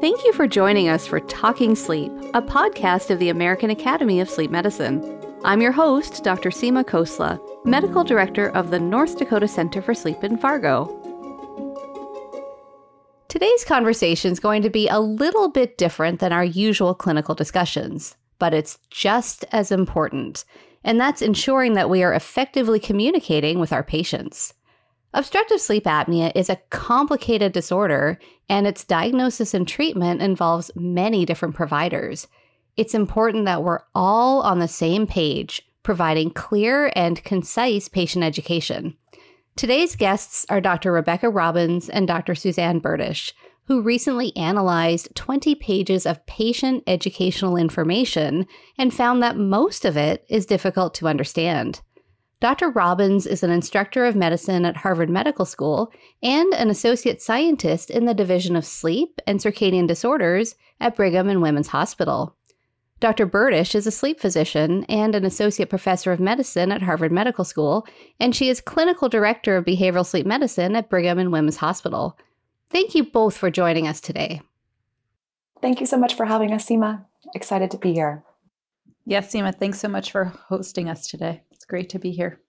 Thank you for joining us for Talking Sleep, a podcast of the American Academy of Sleep Medicine. I'm your host, Dr. Seema Khosla, Medical Director of the North Dakota Center for Sleep in Fargo. Today's conversation is going to be a little bit different than our usual clinical discussions, but it's just as important, and that's ensuring that we are effectively communicating with our patients. Obstructive sleep apnea is a complicated disorder, and its diagnosis and treatment involves many different providers. It's important that we're all on the same page, providing clear and concise patient education. Today's guests are Dr. Rebecca Robbins and Dr. Suzanne Bertisch, who recently analyzed 20 pages of patient educational information and found that most of it is difficult to understand. Dr. Robbins is an instructor of medicine at Harvard Medical School and an associate scientist in the Division of Sleep and Circadian Disorders at Brigham and Women's Hospital. Dr. Bertisch is a sleep physician and an associate professor of medicine at Harvard Medical School, and she is clinical director of behavioral sleep medicine at Brigham and Women's Hospital. Thank you both for joining us today. Thank you so much for having us, Seema. Excited to be here. Yes, Seema, thanks so much for hosting us today great to be here.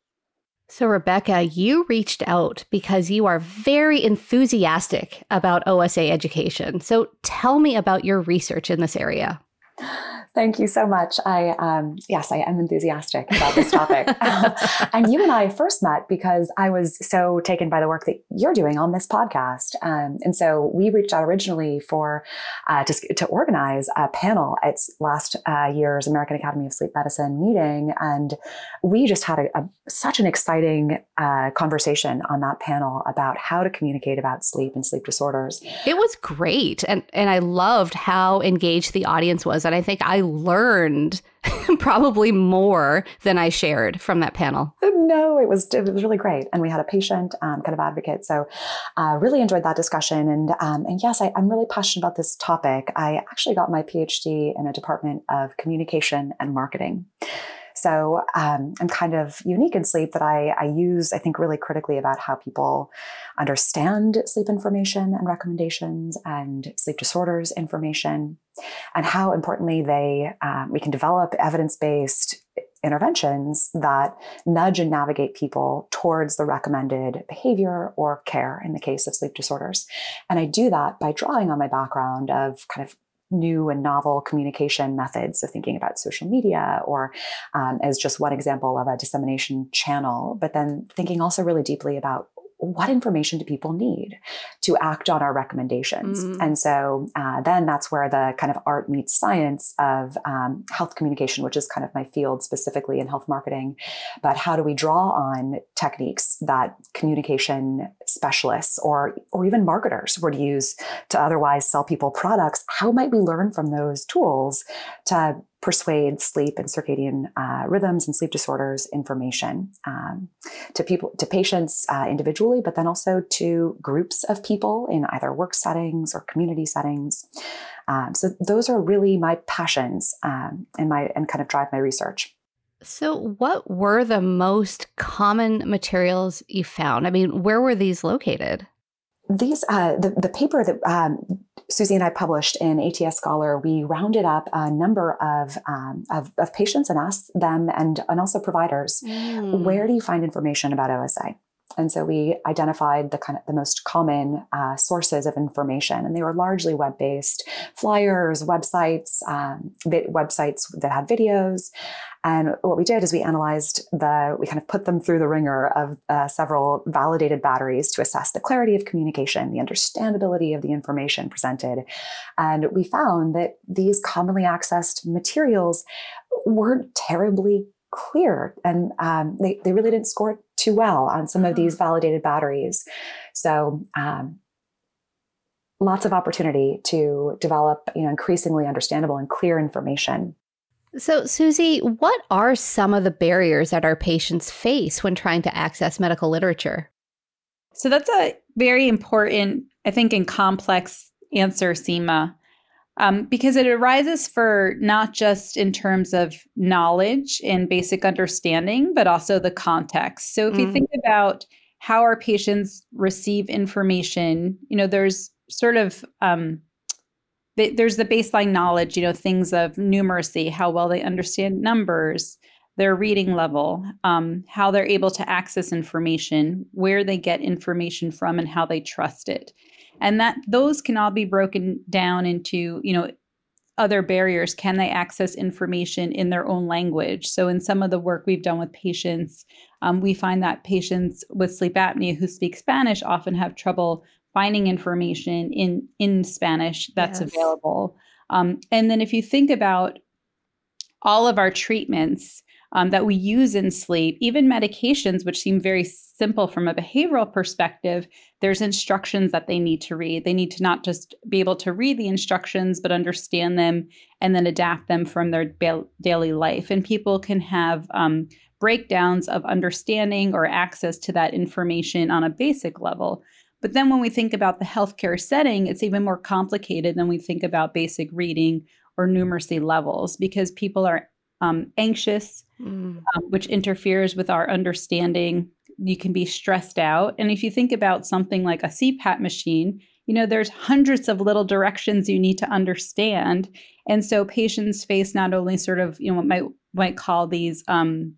So, Rebecca, you reached out because you are very enthusiastic about OSA education. So, tell me about your research in this area. Thank you so much. I um, yes, I am enthusiastic about this topic. and you and I first met because I was so taken by the work that you're doing on this podcast, um, and so we reached out originally for uh, to, to organize a panel at last uh, year's American Academy of Sleep Medicine meeting, and we just had a, a such an exciting uh, conversation on that panel about how to communicate about sleep and sleep disorders. It was great, and and I loved how engaged the audience was, and I think I learned probably more than I shared from that panel. No, it was it was really great, and we had a patient um, kind of advocate. So, uh, really enjoyed that discussion. And um, and yes, I, I'm really passionate about this topic. I actually got my PhD in a department of communication and marketing. So um, I'm kind of unique in sleep that I, I use, I think, really critically about how people understand sleep information and recommendations and sleep disorders information, and how importantly they um, we can develop evidence-based interventions that nudge and navigate people towards the recommended behavior or care in the case of sleep disorders. And I do that by drawing on my background of kind of new and novel communication methods. So, thinking about social media or um, as just one example of a dissemination channel, but then thinking also really deeply about what information do people need to act on our recommendations? Mm. And so uh, then that's where the kind of art meets science of um, health communication, which is kind of my field specifically in health marketing. But how do we draw on techniques that communication specialists or or even marketers would use to otherwise sell people products? How might we learn from those tools to persuade sleep and circadian uh, rhythms and sleep disorders information um, to people to patients uh, individually but then also to groups of people in either work settings or community settings. Um, so those are really my passions um, and my and kind of drive my research. So what were the most common materials you found? I mean where were these located these uh, the, the paper that um, Susie and I published in ATS Scholar, we rounded up a number of, um, of, of, patients and asked them and, and also providers, mm. where do you find information about OSA? And so we identified the kind of the most common uh, sources of information, and they were largely web-based flyers, websites, um, websites that had videos. And what we did is we analyzed the, we kind of put them through the wringer of uh, several validated batteries to assess the clarity of communication, the understandability of the information presented. And we found that these commonly accessed materials weren't terribly clear and um, they, they really didn't score too well on some of these mm-hmm. validated batteries so um, lots of opportunity to develop you know increasingly understandable and clear information so susie what are some of the barriers that our patients face when trying to access medical literature so that's a very important i think and complex answer seema um, because it arises for not just in terms of knowledge and basic understanding, but also the context. So if mm. you think about how our patients receive information, you know, there's sort of um, there's the baseline knowledge, you know, things of numeracy, how well they understand numbers, their reading level, um, how they're able to access information, where they get information from, and how they trust it. And that those can all be broken down into, you know, other barriers. Can they access information in their own language? So, in some of the work we've done with patients, um, we find that patients with sleep apnea who speak Spanish often have trouble finding information in in Spanish that's yes. available. Um, and then if you think about all of our treatments um, that we use in sleep, even medications, which seem very simple from a behavioral perspective, there's instructions that they need to read. They need to not just be able to read the instructions, but understand them and then adapt them from their ba- daily life. And people can have um, breakdowns of understanding or access to that information on a basic level. But then when we think about the healthcare setting, it's even more complicated than we think about basic reading or numeracy levels because people are um, anxious, mm. um, which interferes with our understanding. You can be stressed out. And if you think about something like a CPAP machine, you know, there's hundreds of little directions you need to understand. And so patients face not only sort of, you know, what might might call these um,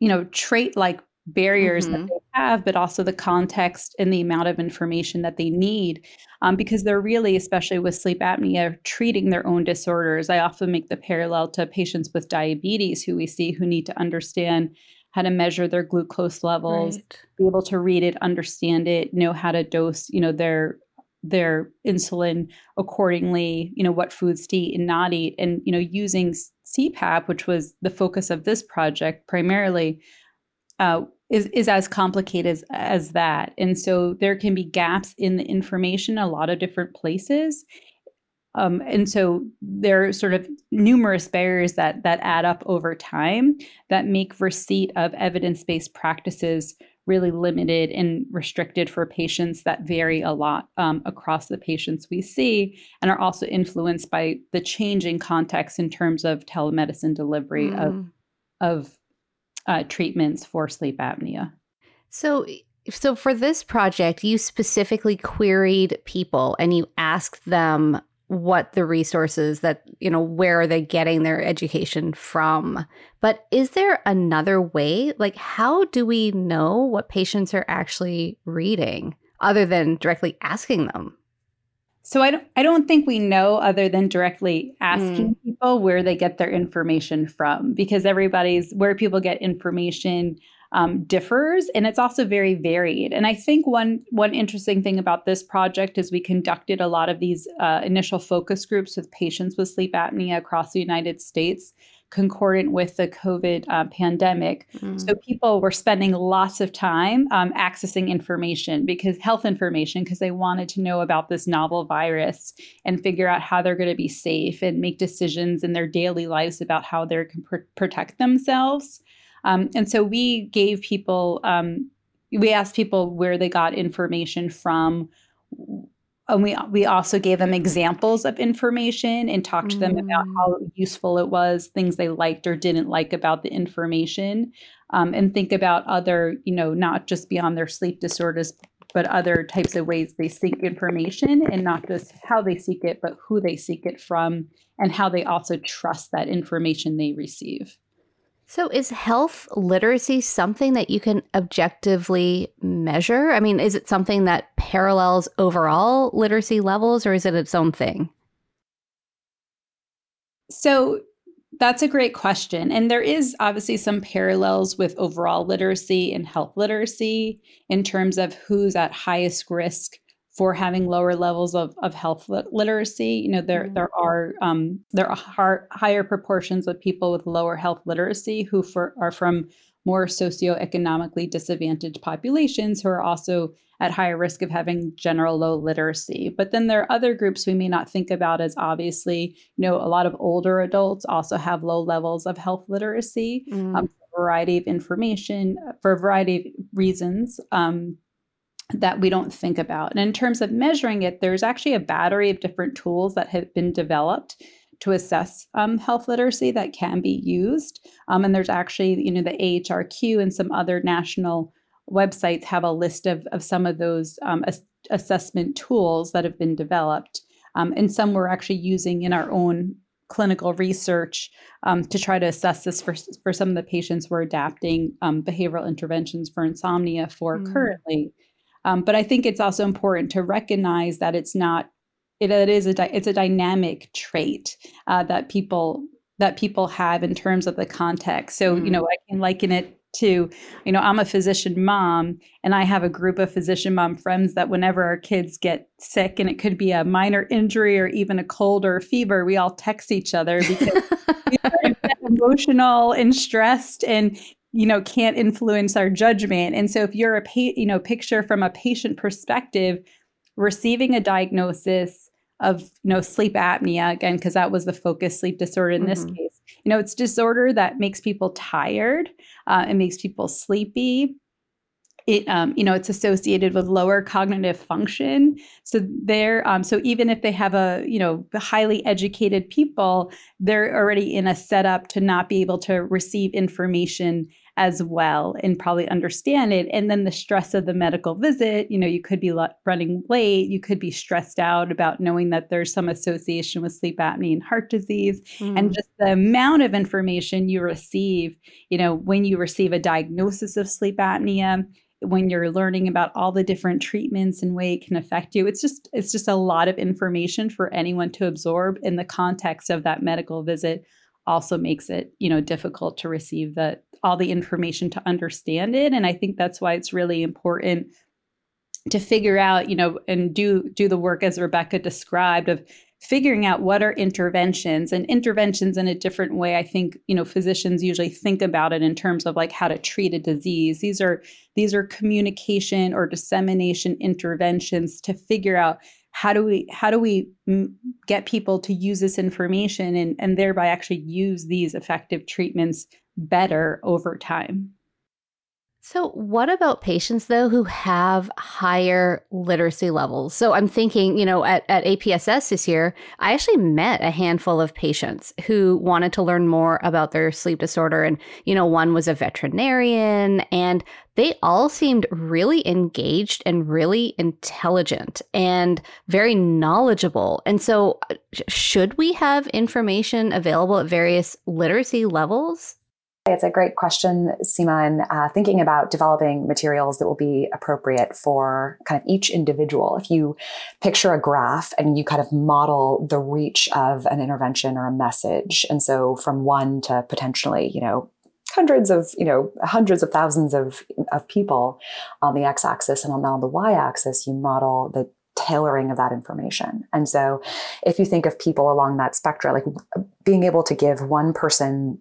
you know, trait like barriers mm-hmm. that they have, but also the context and the amount of information that they need. Um, because they're really, especially with sleep apnea, treating their own disorders. I often make the parallel to patients with diabetes who we see who need to understand how to measure their glucose levels, right. be able to read it, understand it, know how to dose, you know, their their insulin accordingly, you know, what foods to eat and not eat. And, you know, using CPAP, which was the focus of this project primarily, uh, is is as complicated as, as that. And so there can be gaps in the information a lot of different places. Um, and so there are sort of numerous barriers that that add up over time that make receipt of evidence-based practices really limited and restricted for patients that vary a lot um, across the patients we see and are also influenced by the changing context in terms of telemedicine delivery mm. of of uh, treatments for sleep apnea. So, so for this project, you specifically queried people and you asked them what the resources that you know where are they getting their education from. But is there another way? Like how do we know what patients are actually reading other than directly asking them so I don't I don't think we know other than directly asking mm. people where they get their information from because everybody's where people get information um, differs and it's also very varied. And I think one one interesting thing about this project is we conducted a lot of these uh, initial focus groups with patients with sleep apnea across the United States concordant with the COVID uh, pandemic. Mm. So people were spending lots of time um, accessing information because health information, because they wanted to know about this novel virus and figure out how they're going to be safe and make decisions in their daily lives about how they can pr- protect themselves. Um, and so we gave people, um, we asked people where they got information from and we we also gave them examples of information and talked to them about how mm. useful it was things they liked or didn't like about the information um, and think about other you know not just beyond their sleep disorders but other types of ways they seek information and not just how they seek it but who they seek it from and how they also trust that information they receive so, is health literacy something that you can objectively measure? I mean, is it something that parallels overall literacy levels or is it its own thing? So, that's a great question. And there is obviously some parallels with overall literacy and health literacy in terms of who's at highest risk for having lower levels of, of health literacy. You know, there mm-hmm. there are um, there are higher proportions of people with lower health literacy who for, are from more socioeconomically disadvantaged populations who are also at higher risk of having general low literacy. But then there are other groups we may not think about as obviously. You know, a lot of older adults also have low levels of health literacy. Mm. Um, for a variety of information for a variety of reasons. Um, that we don't think about. And in terms of measuring it, there's actually a battery of different tools that have been developed to assess um, health literacy that can be used. Um, and there's actually, you know, the AHRQ and some other national websites have a list of, of some of those um, ass- assessment tools that have been developed. um, and some we're actually using in our own clinical research um, to try to assess this for, for some of the patients we're adapting um, behavioral interventions for insomnia for mm. currently. Um, but I think it's also important to recognize that it's not it, it is a di- it's a dynamic trait uh, that people that people have in terms of the context. So mm. you know I can liken it to you know i'm a physician mom and i have a group of physician mom friends that whenever our kids get sick and it could be a minor injury or even a cold or a fever we all text each other because emotional and stressed and you know can't influence our judgment and so if you're a pa- you know picture from a patient perspective receiving a diagnosis of you know sleep apnea again because that was the focus sleep disorder in mm-hmm. this case you know, it's disorder that makes people tired. Uh, it makes people sleepy. It, um, you know, it's associated with lower cognitive function. So they're, um, so even if they have a, you know, highly educated people, they're already in a setup to not be able to receive information as well and probably understand it. And then the stress of the medical visit, you know, you could be running late, you could be stressed out about knowing that there's some association with sleep apnea and heart disease. Mm. And just the amount of information you receive, you know, when you receive a diagnosis of sleep apnea, when you're learning about all the different treatments and way it can affect you it's just it's just a lot of information for anyone to absorb in the context of that medical visit also makes it you know difficult to receive the all the information to understand it and i think that's why it's really important to figure out you know and do do the work as rebecca described of figuring out what are interventions and interventions in a different way i think you know physicians usually think about it in terms of like how to treat a disease. These are these are communication or dissemination interventions to figure out how do we how do we mm, get people to use this information and and thereby actually use these effective treatments better over time so, what about patients though who have higher literacy levels? So, I'm thinking, you know, at, at APSS this year, I actually met a handful of patients who wanted to learn more about their sleep disorder. And, you know, one was a veterinarian, and they all seemed really engaged and really intelligent and very knowledgeable. And so, uh, should we have information available at various literacy levels? It's a great question, and uh, thinking about developing materials that will be appropriate for kind of each individual. If you picture a graph and you kind of model the reach of an intervention or a message, and so from one to potentially, you know, hundreds of you know hundreds of thousands of, of people on the x-axis and on, on the y-axis you model the tailoring of that information. And so if you think of people along that spectrum, like being able to give one person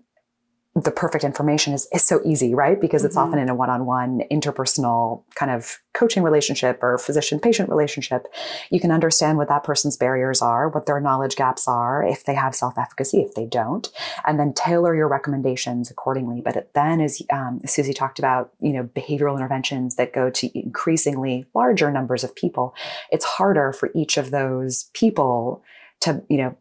the perfect information is, is so easy, right? Because it's mm-hmm. often in a one on one interpersonal kind of coaching relationship or physician patient relationship. You can understand what that person's barriers are, what their knowledge gaps are, if they have self efficacy, if they don't, and then tailor your recommendations accordingly. But then, as um, Susie talked about, you know, behavioral interventions that go to increasingly larger numbers of people, it's harder for each of those people to you know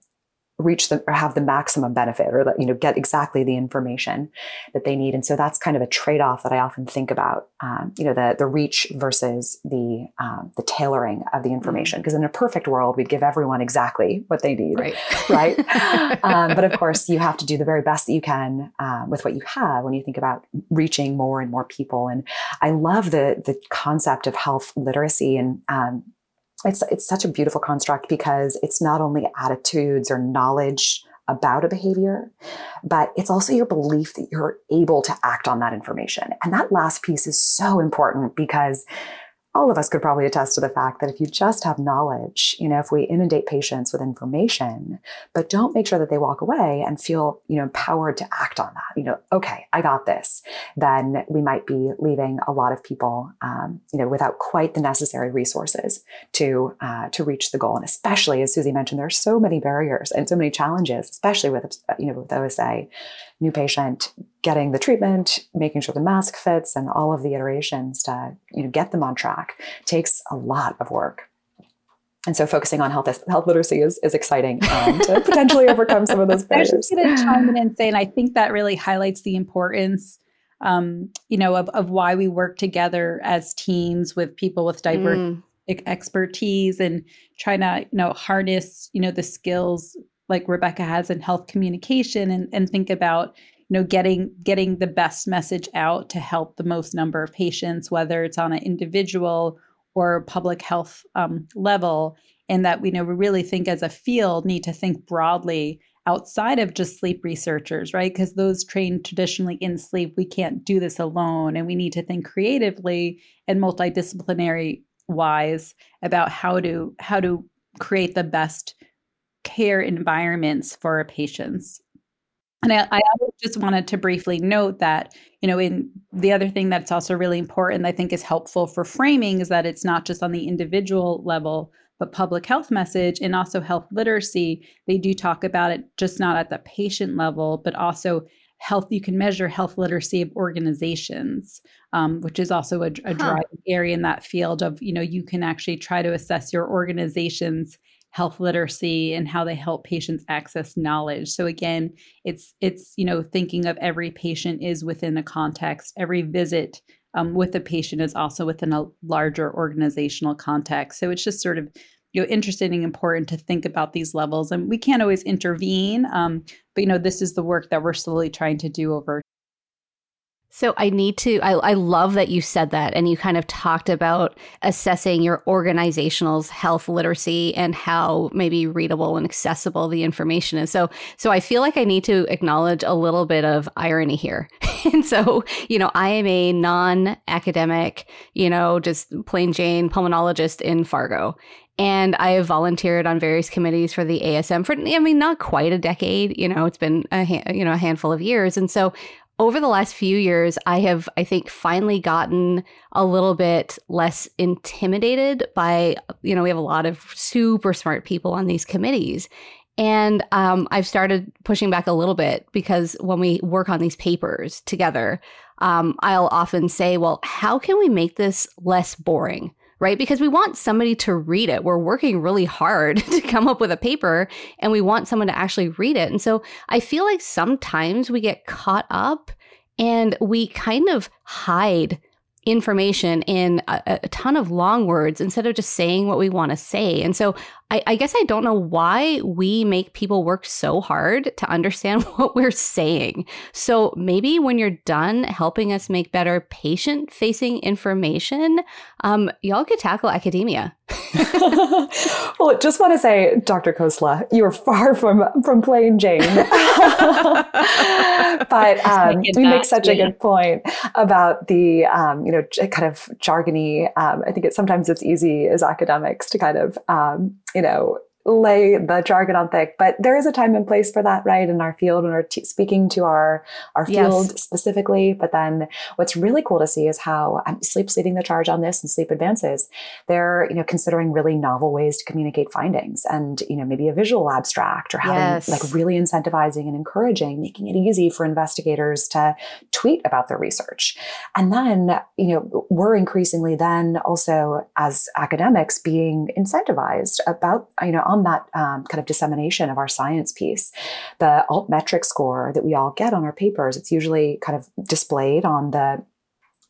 reach the or have the maximum benefit or you know get exactly the information that they need. And so that's kind of a trade-off that i often think about um, you know the the reach versus the um, the tailoring of the information. Because mm-hmm. in a perfect world we'd give everyone exactly what they need right. right? Um, but of course you have to do the very best that you can um, with what you have when you think about reaching more and more people. And i love the the concept of health literacy and um, it's it's such a beautiful construct because it's not only attitudes or knowledge about a behavior, but it's also your belief that you're able to act on that information. And that last piece is so important because all of us could probably attest to the fact that if you just have knowledge, you know, if we inundate patients with information, but don't make sure that they walk away and feel, you know, empowered to act on that, you know, okay, I got this, then we might be leaving a lot of people, um, you know, without quite the necessary resources to uh, to reach the goal. And especially, as Susie mentioned, there are so many barriers and so many challenges, especially with, you know, with OSA new patient getting the treatment, making sure the mask fits, and all of the iterations to you know get them on track takes a lot of work. And so focusing on health health literacy is, is exciting um, to potentially overcome some of those barriers. I was just going to chime in and say, and I think that really highlights the importance, um, you know, of, of why we work together as teams with people with diverse mm expertise and trying to you know harness you know the skills like rebecca has in health communication and, and think about you know getting getting the best message out to help the most number of patients whether it's on an individual or public health um, level. And that we know we really think as a field need to think broadly outside of just sleep researchers right? Because those trained traditionally in sleep we can't do this alone. And we need to think creatively and multidisciplinary wise about how to how to create the best care environments for our patients and I, I just wanted to briefly note that, you know, in the other thing that's also really important, I think is helpful for framing is that it's not just on the individual level, but public health message and also health literacy. They do talk about it just not at the patient level, but also health. You can measure health literacy of organizations, um, which is also a, a huh. driving area in that field of, you know, you can actually try to assess your organization's health literacy and how they help patients access knowledge. So again it's it's you know thinking of every patient is within a context. Every visit um, with a patient is also within a larger organizational context. So it's just sort of you know interesting and important to think about these levels. And we can't always intervene um, but you know this is the work that we're slowly trying to do over so I need to, I, I love that you said that and you kind of talked about assessing your organizational's health literacy and how maybe readable and accessible the information is. So, so I feel like I need to acknowledge a little bit of irony here. and so, you know, I am a non-academic, you know, just plain Jane pulmonologist in Fargo and I have volunteered on various committees for the ASM for I mean not quite a decade you know it's been a you know a handful of years and so over the last few years, I have, I think, finally gotten a little bit less intimidated by, you know, we have a lot of super smart people on these committees. And um, I've started pushing back a little bit because when we work on these papers together, um, I'll often say, well, how can we make this less boring? Right? Because we want somebody to read it. We're working really hard to come up with a paper and we want someone to actually read it. And so I feel like sometimes we get caught up and we kind of hide information in a, a, ton of long words instead of just saying what we want to say. And so I, I, guess I don't know why we make people work so hard to understand what we're saying. So maybe when you're done helping us make better patient facing information, um, y'all could tackle academia. well, just want to say, Dr. Khosla, you are far from from plain Jane. but um, you make such a good point about the um, you know kind of jargony. Um, I think sometimes it's easy as academics to kind of um, you know lay the jargon on thick, but there is a time and place for that, right? In our field, when we're t- speaking to our our field yes. specifically. But then, what's really cool to see is how um, Sleep's leading the charge on this, and Sleep Advances. They're you know considering really novel ways to communicate findings, and you know maybe a visual abstract or having yes. like really incentivizing and encouraging, making it easy for investigators to tweet about their research, and then you know we're increasingly then also as academics being incentivized about you know on that um, kind of dissemination of our science piece, the altmetric score that we all get on our papers, it's usually kind of displayed on the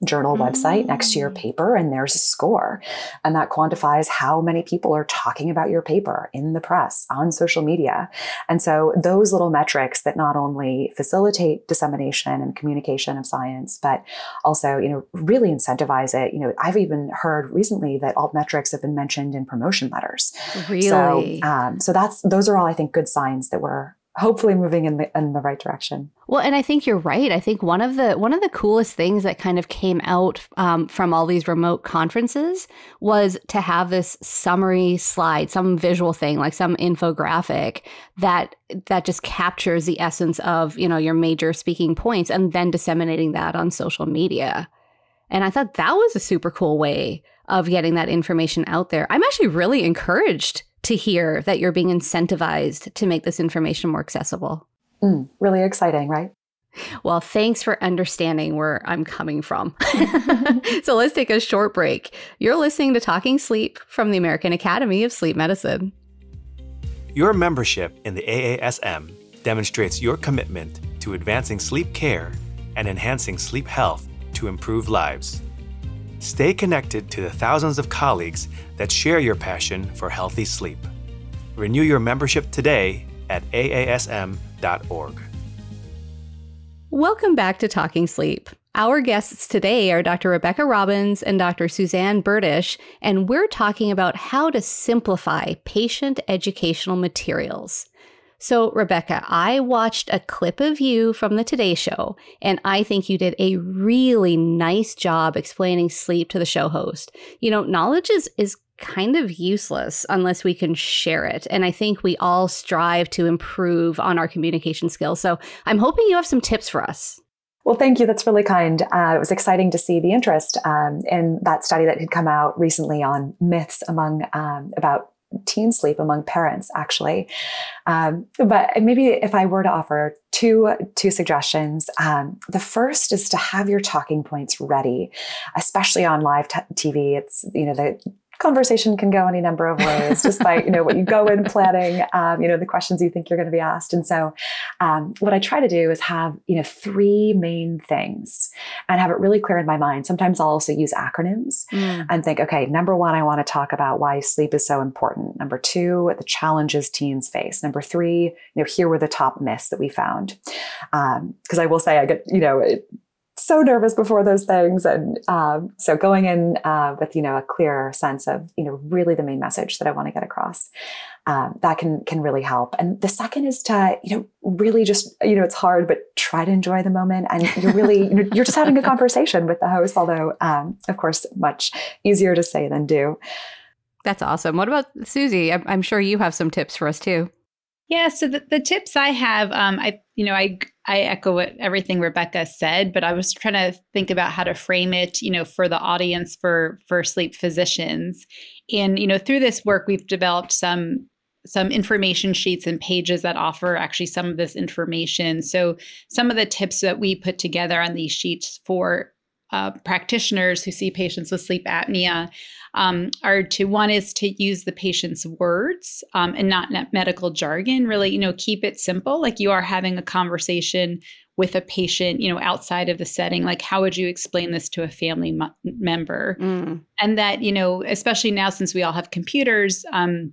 journal mm-hmm. website next to your mm. paper and there's a score and that quantifies how many people are talking about your paper in the press on social media and so those little metrics that not only facilitate dissemination and communication of science but also you know really incentivize it you know i've even heard recently that altmetrics have been mentioned in promotion letters really so um, so that's those are all i think good signs that we're hopefully moving in the in the right direction. Well, and I think you're right. I think one of the one of the coolest things that kind of came out um, from all these remote conferences was to have this summary slide, some visual thing, like some infographic that that just captures the essence of you know your major speaking points, and then disseminating that on social media. And I thought that was a super cool way of getting that information out there. I'm actually really encouraged to hear that you're being incentivized to make this information more accessible. Mm, really exciting, right? Well, thanks for understanding where I'm coming from. so let's take a short break. You're listening to Talking Sleep from the American Academy of Sleep Medicine. Your membership in the AASM demonstrates your commitment to advancing sleep care and enhancing sleep health to improve lives. Stay connected to the thousands of colleagues that share your passion for healthy sleep. Renew your membership today at aasm.org. Welcome back to Talking Sleep. Our guests today are Dr. Rebecca Robbins and Dr. Suzanne Bertisch, and we're talking about how to simplify patient educational materials. So, Rebecca, I watched a clip of you from the Today Show, and I think you did a really nice job explaining sleep to the show host. You know, knowledge is, is kind of useless unless we can share it. And I think we all strive to improve on our communication skills. So, I'm hoping you have some tips for us. Well, thank you. That's really kind. Uh, it was exciting to see the interest um, in that study that had come out recently on myths among um, about teen sleep among parents actually. Um, but maybe if i were to offer two two suggestions um, the first is to have your talking points ready especially on live t- tv it's you know the conversation can go any number of ways despite you know what you go in planning um, you know the questions you think you're going to be asked. And so um, what i try to do is have you know three main things and have it really clear in my mind. Sometimes i'll also use acronyms mm. and think okay number one i want to talk about why sleep is so important. Number two the challenges teens face. Number three you know here were the top myths that we found. Because um, i will say i get you know it, so nervous before those things. And um, so going in uh, with you know a clear sense of you know really the main message that i want to get across um, that can can really help. And the second is to you know really just you know it's hard but try to enjoy the moment. And you're really you know, you're just having a conversation with the host although um, of course much easier to say than do. That's awesome. What about susie? I'm, I'm sure you have some tips for us too. Yeah, so the, the tips I have, um, I you know, I I echo what everything Rebecca said, but I was trying to think about how to frame it, you know, for the audience for for sleep physicians. And you know, through this work, we've developed some some information sheets and pages that offer actually some of this information. So some of the tips that we put together on these sheets for uh, practitioners who see patients with sleep apnea um, are to one is to use the patient's words um, and not medical jargon. Really, you know, keep it simple. Like you are having a conversation with a patient, you know, outside of the setting. Like, how would you explain this to a family mo- member? Mm. And that, you know, especially now since we all have computers. Um,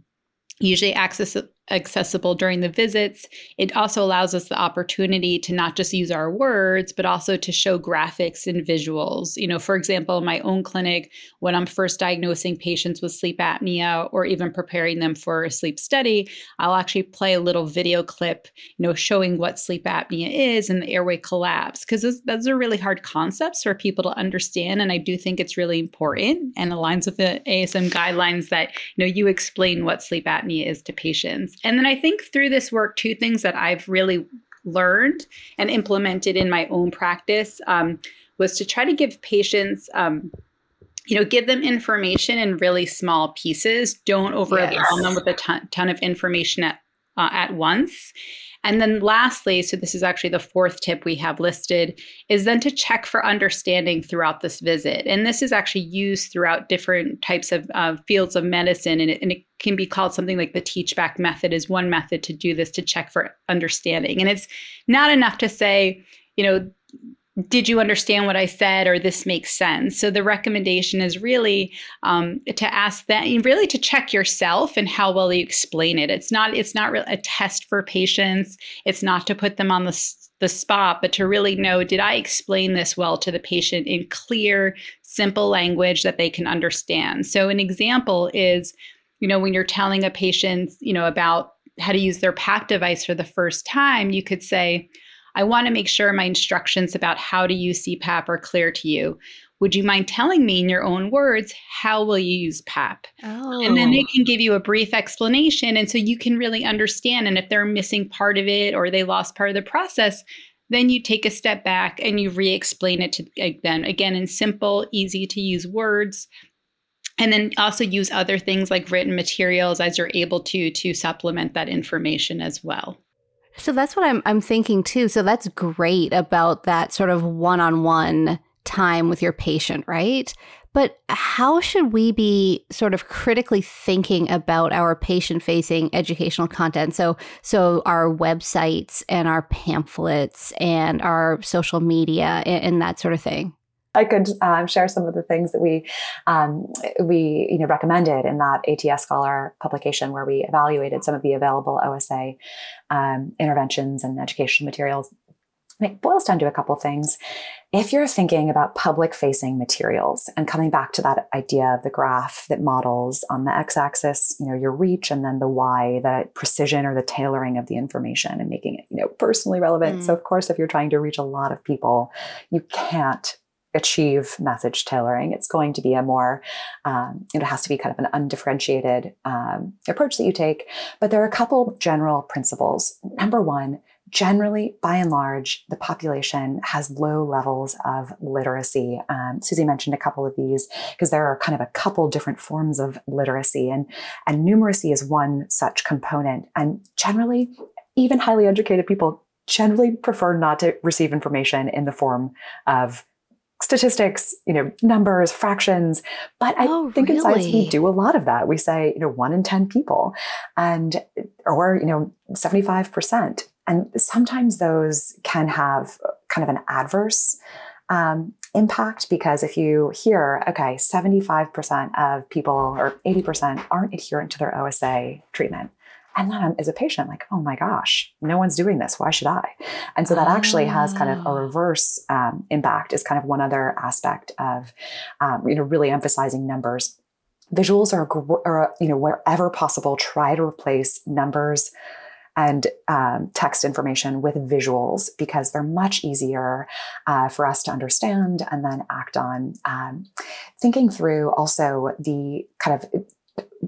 usually access accessible during the visits. It also allows us the opportunity to not just use our words, but also to show graphics and visuals. You know, for example, in my own clinic, when I'm first diagnosing patients with sleep apnea or even preparing them for a sleep study, I'll actually play a little video clip, you know, showing what sleep apnea is and the airway collapse, because those, those are really hard concepts for people to understand. And I do think it's really important and aligns with the ASM guidelines that, you know, you explain what sleep apnea is to patients. And then I think through this work, two things that I've really learned and implemented in my own practice um, was to try to give patients um, you know give them information in really small pieces don't overwhelm yes. them with a ton, ton of information at uh, at once and then lastly, so this is actually the fourth tip we have listed, is then to check for understanding throughout this visit. And this is actually used throughout different types of uh, fields of medicine. And it, and it can be called something like the teach back method is one method to do this to check for understanding. And it's not enough to say, you know, did you understand what I said or this makes sense? So the recommendation is really um, to ask that, really to check yourself and how well you explain it. It's not it's not really a test for patients. It's not to put them on the the spot, but to really know did I explain this well to the patient in clear, simple language that they can understand. So an example is, you know, when you're telling a patient, you know, about how to use their PAP device for the first time, you could say I want to make sure my instructions about how to use CPAP are clear to you. Would you mind telling me in your own words how will you use PAP? Oh. And then they oh. can give you a brief explanation and so you can really understand and if they're missing part of it or they lost part of the process, then you take a step back and you re-explain it to them again in simple, easy to use words and then also use other things like written materials as you're able to to supplement that information as well so that's what I'm I'm thinking too. So that's great about that sort of one-on-one time with your patient, right? But how should we be sort of critically thinking about our patient-facing educational content? So so our websites and our pamphlets and our social media and, and that sort of thing. I could um, share some of the things that we um, we you know recommended in that ATS Scholar publication where we evaluated some of the available OSA um, interventions and educational materials. And it boils down to a couple things. If you're thinking about public facing materials and coming back to that idea of the graph that models on the x axis, you know, your reach and then the y, the precision or the tailoring of the information and making it, you know, personally relevant. Mm. So of course, if you're trying to reach a lot of people, you can't achieve message tailoring. It's going to be a more, um, it has to be kind of an undifferentiated um, approach that you take. But there are a couple general principles. Number one, generally, by and large, the population has low levels of literacy. Um, Susie mentioned a couple of these because there are kind of a couple different forms of literacy, and, and numeracy is one such component. And generally, even highly educated people generally prefer not to receive information in the form of statistics, you know, numbers, fractions. But I oh, think really? in science we do a lot of that. We say, you know, one in 10 people and or, you know, 75%. And sometimes those can have kind of an adverse um, impact because if you hear, okay, 75% of people or 80% aren't adherent to their OSA treatment, and then as a patient, like, oh my gosh, no one's doing this. Why should I? And so that actually has kind of a ah. reverse um, impact, is kind of one other aspect of, um, you know, really emphasizing numbers. Visuals are, are, you know, wherever possible, try to replace numbers and um, text information with visuals because they're much easier uh, for us to understand and then act on. Um, thinking through also the kind of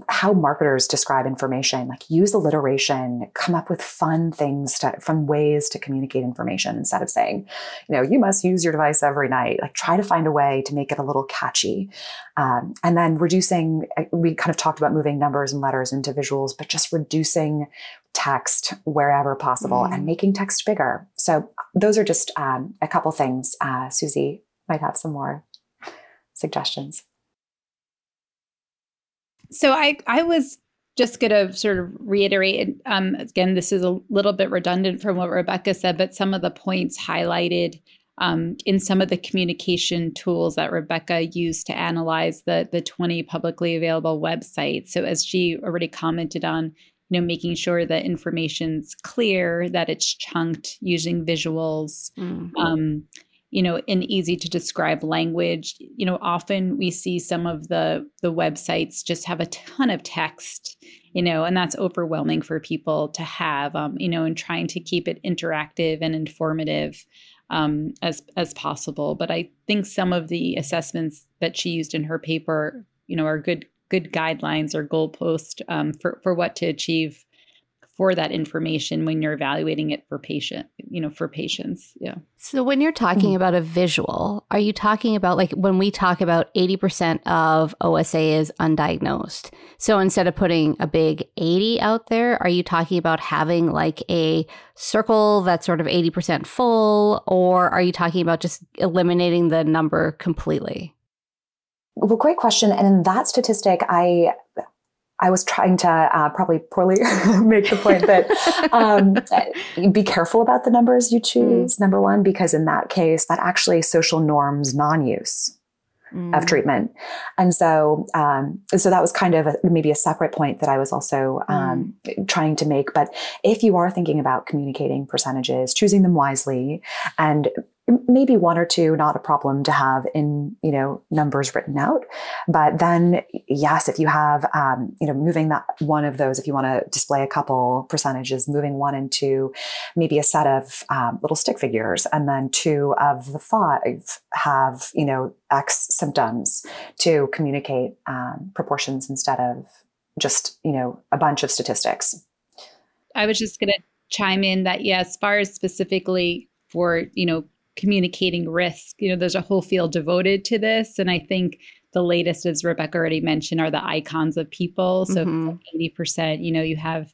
how marketers describe information like use alliteration come up with fun things to fun ways to communicate information instead of saying you know you must use your device every night. Like try to find a way to make it a little catchy. Um, and then reducing uh, we kind of talked about moving numbers and letters into visuals but just reducing text wherever possible mm. and making text bigger. So those are just um, a couple things. Uh, susie might have some more suggestions so I I was just going to sort of reiterate um, again this is a little bit redundant from what rebecca said but some of the points highlighted um, in some of the communication tools that rebecca used to analyze the the 20 publicly available websites so as she already commented on you know making sure that information's clear that it's chunked using visuals mm-hmm. um, you know in easy to describe language. You know often we see some of the the websites just have a ton of text you know and that's overwhelming for people to have um, you know and trying to keep it interactive and informative um, as as possible. But i think some of the assessments that she used in her paper you know are good good guidelines or goalposts um, for for what to achieve for that information when you're evaluating it for patient, you know, for patients. Yeah. So when you're talking mm-hmm. about a visual, are you talking about like when we talk about 80% of OSA is undiagnosed? So instead of putting a big 80 out there, are you talking about having like a circle that's sort of 80% full or are you talking about just eliminating the number completely? Well, great question. And in that statistic, I I was trying to uh, probably poorly make the point that um, be careful about the numbers you choose, mm. number one, because in that case, that actually social norms non use mm. of treatment. And so, um, so that was kind of a, maybe a separate point that I was also um, mm. trying to make. But if you are thinking about communicating percentages, choosing them wisely, and maybe one or two not a problem to have in you know numbers written out. But then yes if you have um, you know moving that one of those if you want to display a couple percentages moving one into maybe a set of um, little stick figures and then two of the five have you know x symptoms to communicate um, proportions instead of just you know a bunch of statistics. I was just going to chime in that yeah as far as specifically for you know communicating risk. You know, there's a whole field devoted to this. And I think the latest, as Rebecca already mentioned, are the icons of people. So mm-hmm. 80%, you know, you have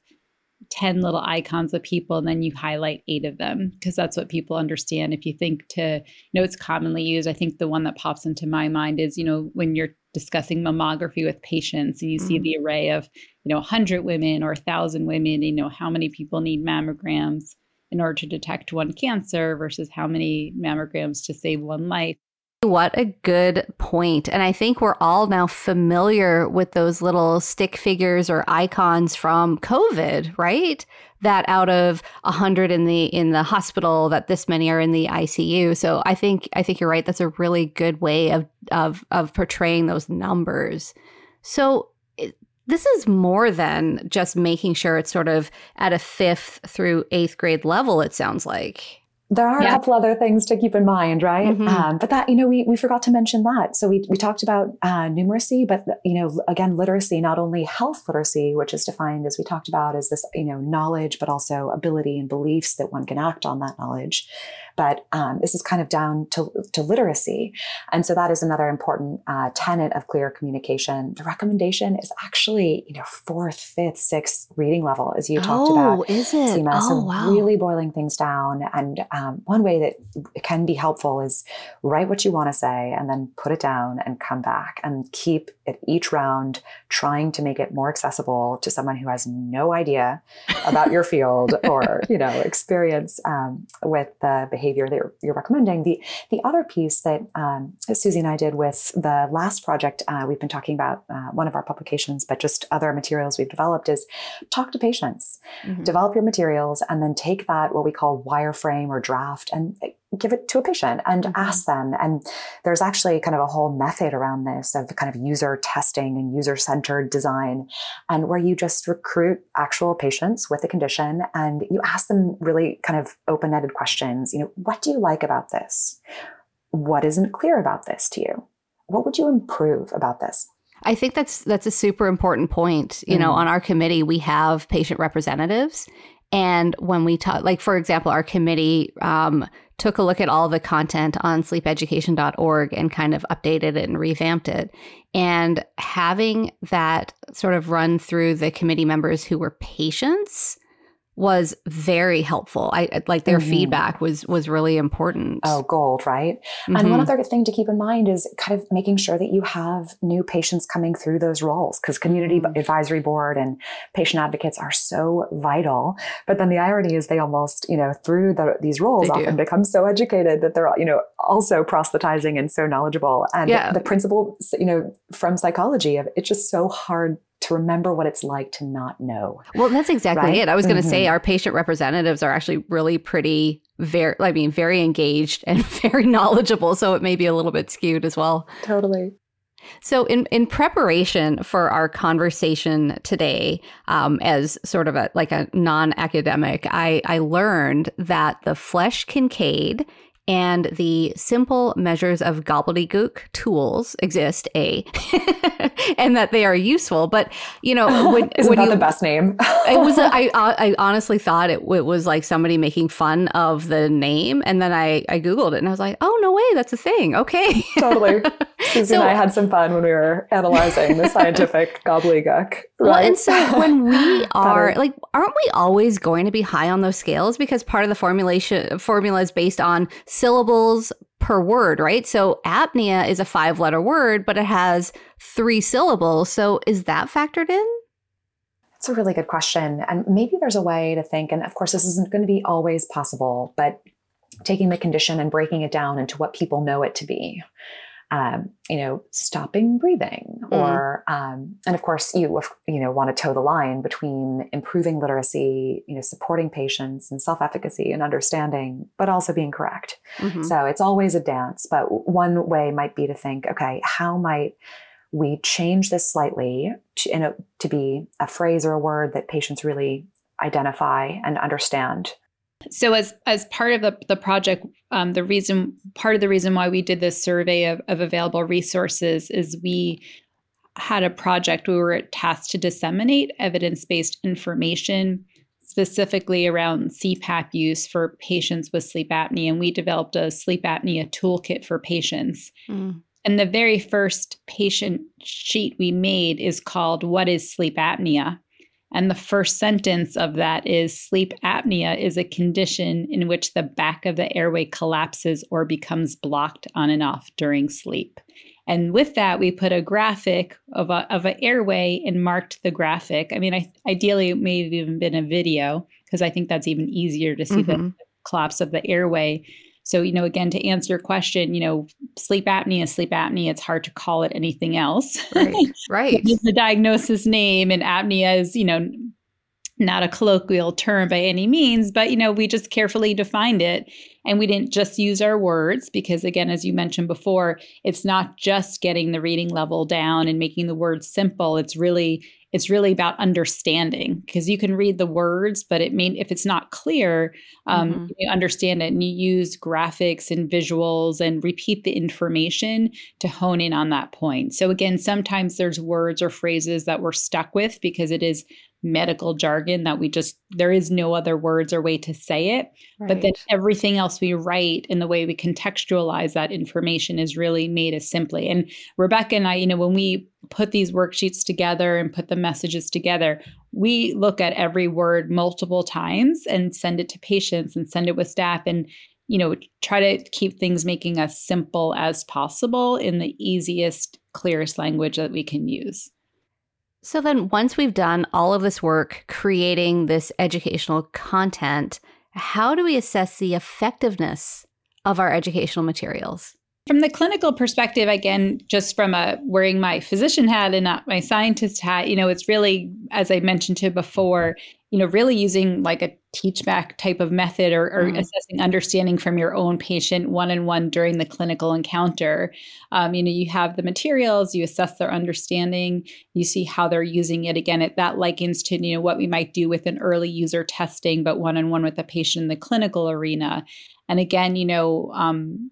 10 little icons of people and then you highlight eight of them because that's what people understand. If you think to, you know, it's commonly used. I think the one that pops into my mind is, you know, when you're discussing mammography with patients and you mm-hmm. see the array of, you know, 100 women or 1,000 women, you know, how many people need mammograms in order to detect one cancer versus how many mammograms to save one life. What a good point. And I think we're all now familiar with those little stick figures or icons from COVID, right? That out of a hundred in the in the hospital, that this many are in the ICU. So I think I think you're right. That's a really good way of of of portraying those numbers. So this is more than just making sure it's sort of at a fifth through eighth grade level, it sounds like. There are yeah. a couple other things to keep in mind, right? Mm-hmm. Um, but that, you know, we, we forgot to mention that. So we, we talked about uh, numeracy, but, you know, again, literacy, not only health literacy, which is defined as we talked about as this, you know, knowledge, but also ability and beliefs that one can act on that knowledge. But um, this is kind of down to, to literacy. And so that is another important uh, tenet of clear communication. The recommendation is actually, you know, fourth, fifth, sixth reading level, as you talked oh, about. is it? Seema. Oh, wow. really boiling things down. And um, one way that can be helpful is write what you want to say and then put it down and come back and keep at each round trying to make it more accessible to someone who has no idea about your field or, you know, experience um, with the behavior behavior that you're, you're recommending. The the other piece that um, Susie and I did with the last project uh, we've been talking about, uh, one of our publications, but just other materials we've developed is talk to patients, mm-hmm. develop your materials, and then take that what we call wireframe or draft and give it to a patient and mm-hmm. ask them. And there's actually kind of a whole method around this of kind of user testing and user centered design, and where you just recruit actual patients with a condition and you ask them really kind of open ended questions. You know, what do you like about this? What isn't clear about this to you? What would you improve about this? I think that's that's a super important point. You mm. know, on our committee we have patient representatives and when we talk, like for example, our committee um, took a look at all the content on sleepeducation.org and kind of updated it and revamped it. And having that sort of run through the committee members who were patients was very helpful. I like their mm-hmm. feedback was was really important. Oh, gold, right? Mm-hmm. And one mm-hmm. other thing to keep in mind is kind of making sure that you have new patients coming through those roles because community mm-hmm. advisory board and patient advocates are so vital. But then the irony is they almost, you know, through the, these roles they often do. become so educated that they're, you know, also proselytizing and so knowledgeable. And yeah. the principle, you know, from psychology of it's just so hard to remember what it's like to not know. Well, that's exactly right? it. I was going to mm-hmm. say our patient representatives are actually really pretty very I mean very engaged and very knowledgeable, so it may be a little bit skewed as well. Totally. So, in, in preparation for our conversation today, um, as sort of a like a non academic, I, I learned that the Flesch Kincaid and the simple measures of gobbledygook tools exist a and that they are useful but you know when, Isn't when that you, the best name? It was a, I, I honestly thought it, it, was like somebody making fun of the name and then I, I googled it and i was like oh no way that's a thing okay. Totally. Susie so, and i had some fun when we were analyzing the scientific gobbledygook right? well and so when we are like aren't we always going to be high on those scales? Because part of the formulation formula is based on syllables per word, right? So apnea is a five letter word, but it has three syllables. So is that factored in? It's a really good question. And maybe there's a way to think, and of course, this isn't going to be always possible, but taking the condition and breaking it down into what people know it to be um, you know, stopping breathing, mm. or um, and of course you you know want to toe the line between improving literacy, you know, supporting patients and self-efficacy and understanding, but also being correct. Mm-hmm. So it's always a dance. But one way might be to think, okay, how might we change this slightly to, a, to be a phrase or a word that patients really identify and understand so as as part of the, the project um, the reason part of the reason why we did this survey of, of available resources is we had a project we were tasked to disseminate evidence-based information specifically around CPAP use for patients with sleep apnea and we developed a sleep apnea toolkit for patients mm. and the very first patient sheet we made is called what is sleep apnea and the first sentence of that is sleep apnea is a condition in which the back of the airway collapses or becomes blocked on and off during sleep. And with that, we put a graphic of a of an airway and marked the graphic. I mean, I, ideally, it may have even been a video because I think that's even easier to see mm-hmm. the collapse of the airway. So, you know, again, to answer your question, you know, sleep apnea, sleep apnea, it's hard to call it anything else. Right. Right. the diagnosis name, and apnea is, you know, not a colloquial term by any means, but you know, we just carefully defined it and we didn't just use our words because again as you mentioned before, it's not just getting the reading level down and making the words simple. It's really it's really about understanding because you can read the words but it mean if it's not clear um, mm-hmm. you understand it and you use graphics and visuals and repeat the information to hone in on that point so again sometimes there's words or phrases that we're stuck with because it is medical jargon that we just there is no other words or way to say it right. but then everything else we write and the way we contextualize that information is really made as simply and rebecca and i you know when we put these worksheets together and put the messages together we look at every word multiple times and send it to patients and send it with staff and you know try to keep things making as simple as possible in the easiest clearest language that we can use so then, once we've done all of this work creating this educational content, how do we assess the effectiveness of our educational materials? From the clinical perspective, again, just from a wearing my physician hat and not my scientist hat, you know, it's really, as I mentioned to before, you know, really using like a teach back type of method or, or mm. assessing understanding from your own patient one on one during the clinical encounter. Um, you know, you have the materials, you assess their understanding, you see how they're using it. Again, it, that likens to, you know, what we might do with an early user testing, but one on one with the patient in the clinical arena. And again, you know, um,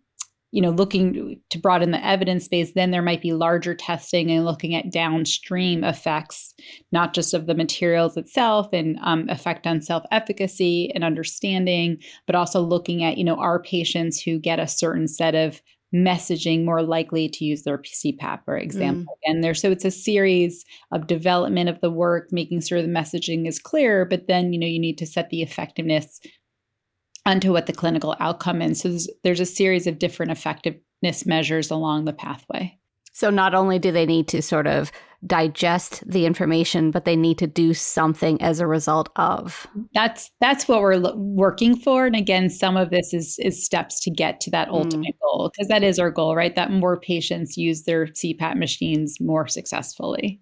you know looking to broaden the evidence base then there might be larger testing and looking at downstream effects not just of the materials itself and um, effect on self-efficacy and understanding but also looking at you know are patients who get a certain set of messaging more likely to use their CPAP, for example. Mm. And there, so it's a series of development of the work, making sure the messaging is clear, but then you know you need to set the effectiveness onto what the clinical outcome is. So there's, there's a series of different effectiveness measures along the pathway. So not only do they need to sort of digest the information, but they need to do something as a result of. That's that's what we're lo- working for. And again, some of this is is steps to get to that mm. ultimate mm. goal because that is our goal, right? That more patients use their CPAP machines more successfully.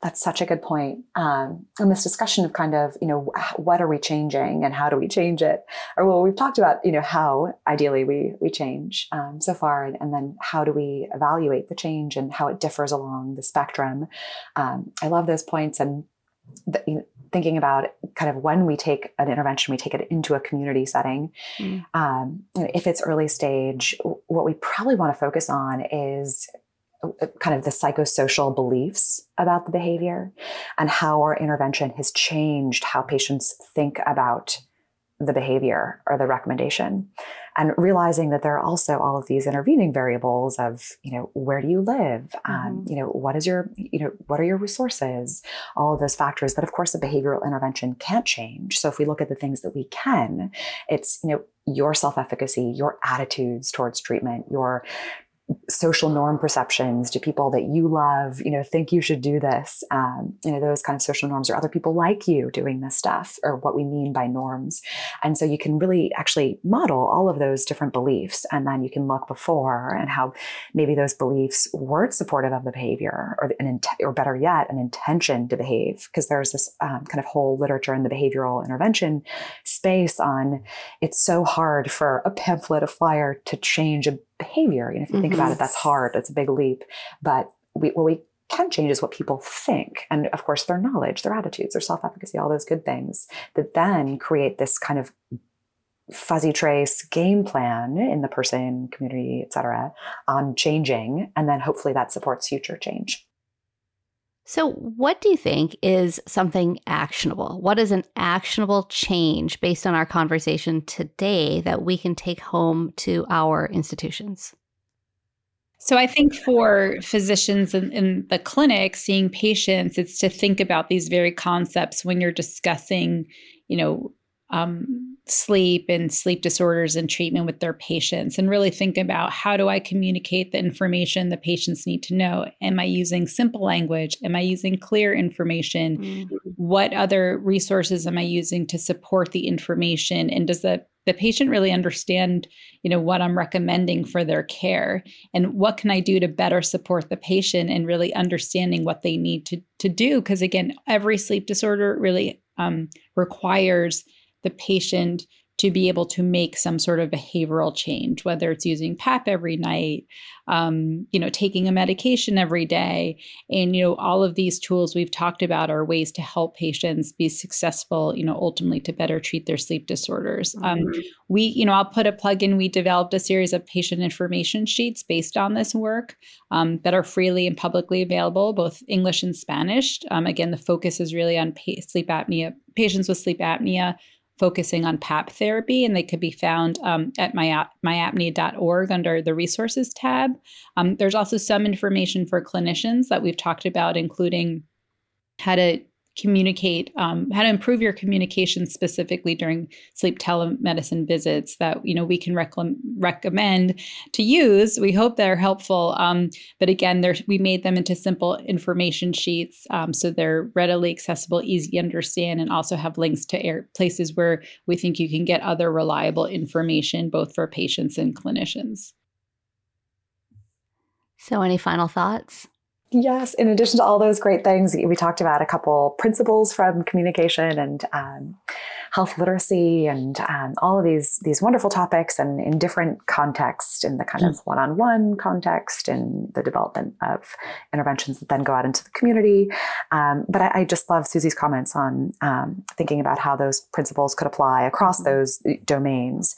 That's such a good point. Um, and this discussion of kind of, you know, what are we changing and how do we change it? Or well, we've talked about, you know, how ideally we we change um, so far, and, and, then how do we evaluate the change and how it differs along the spectrum. Um, I love those points and the, you know, thinking about kind of when we take an intervention, we take it into a community setting. Mm. Um, if it's early stage, what we probably want to focus on is kind of the psychosocial beliefs about the behavior and how our intervention has changed how patients think about the behavior or the recommendation. And realizing that there are also all of these intervening variables of you know where do you live? Mm-hmm. um, you know what is your you know what are your resources? All of those factors that of course a behavioral intervention can't change. So if we look at the things that we can it's you know your self-efficacy your attitudes towards treatment your social norm perceptions do people that you love you know think you should do this um, you know those kind of social norms or other people like you doing this stuff or what we mean by norms. And so you can really actually model all of those different beliefs and then you can look before and how maybe those beliefs weren't supportive of the behavior or an int- or better yet an intention to behave because there's this um, kind of whole literature in the behavioral intervention space on it's so hard for a pamphlet a flyer to change a behavior. Know, if you mm-hmm. think about it, mm-hmm. that's hard. That's a big leap. But we, what we can change is what people think. And of course, their knowledge, their attitudes, their self efficacy, all those good things that then create this kind of fuzzy trace game plan in the person, community, et cetera, on changing. And then hopefully that supports future change. So, what do you think is something actionable? What is an actionable change based on our conversation today that we can take home to our institutions? So, I think for physicians in, in, the clinic seeing patients, it's to think about these very concepts when you're discussing, you know, um, sleep and sleep disorders and treatment with their patients and really think about how do I communicate the information the patients need to know? Am I using simple language? Am I using clear information? Mm-hmm. What other resources am I using to support the information? And does the the patient really understand you know what i'm recommending for their care and what can i do to better support the patient and really understanding what they need to, to do because again every sleep disorder really um, requires the patient to be able to make some sort of behavioral change, whether it's using PAP every night, um, you know, taking a medication every day, and you know, all of these tools we've talked about are ways to help patients be successful, you know, ultimately to better treat their sleep disorders. Um, mm-hmm. We, you know, I'll put a plug in. We developed a series of patient information sheets based on this work um, that are freely and publicly available, both English and Spanish. Um, again, the focus is really on pa- sleep apnea patients with sleep apnea focusing on PAP therapy, and they could be found um, at my, myapnea.org under the resources tab. Um, there's also some information for clinicians that we've talked about, including how to communicate um, how to improve your communication specifically during sleep telemedicine visits that you know we can rec- recommend to use. We hope they're helpful um, but again we made them into simple information sheets um, so they're readily accessible easy to understand and also have links to air- places where we think you can get other reliable information both for patients and clinicians. So any final thoughts Yes, in addition to all those great things, we talked about a couple principles from communication and um, health literacy and um, all of these these wonderful topics and in different contexts in the kind mm. of one-on-one context and the development of interventions that then go out into the community um, but I, I, just love susie's comments on um, thinking about how those principles could apply across mm-hmm. those uh, domains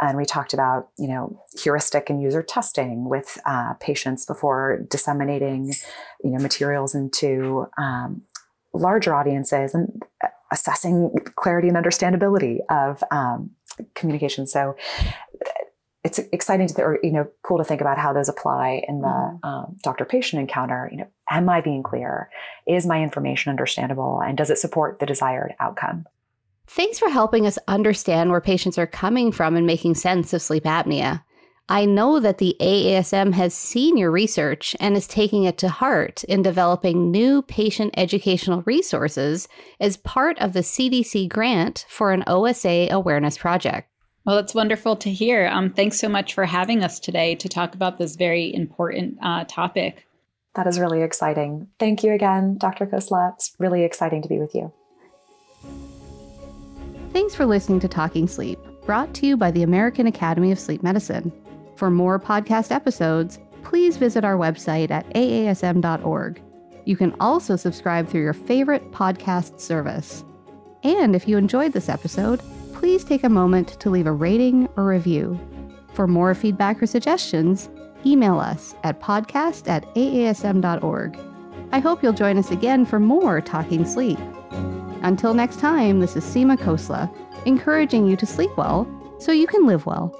and we talked about you know heuristic and user testing with uh, patients before disseminating you know materials into um, larger audiences and uh, assessing clarity and understandability of um, communication. So it's exciting to, or, you know, cool to think about how those apply in the mm-hmm. um, doctor-patient encounter. You know, am I being clear? Is my information understandable? And does it support the desired outcome? Thanks for helping us understand where patients are coming from and making sense of sleep apnea. I know that the AASM has seen your research and is taking it to heart in developing new patient educational resources as part of the CDC grant for an OSA awareness project. Well, it's wonderful to hear. Um, thanks so much for having us today to talk about this very important uh, topic. That is really exciting. Thank you again, Dr. Khosla. It's really exciting to be with you. Thanks for listening to Talking Sleep, brought to you by the American Academy of Sleep Medicine. For more podcast episodes, please visit our website at aasm.org. You can also subscribe through your favorite podcast service. And if you enjoyed this episode, please take a moment to leave a rating or review. For more feedback or suggestions, email us at podcast at aasm.org. I hope you'll join us again for more Talking Sleep. Until next time, this is Seema Khosla, encouraging you to sleep well so you can live well.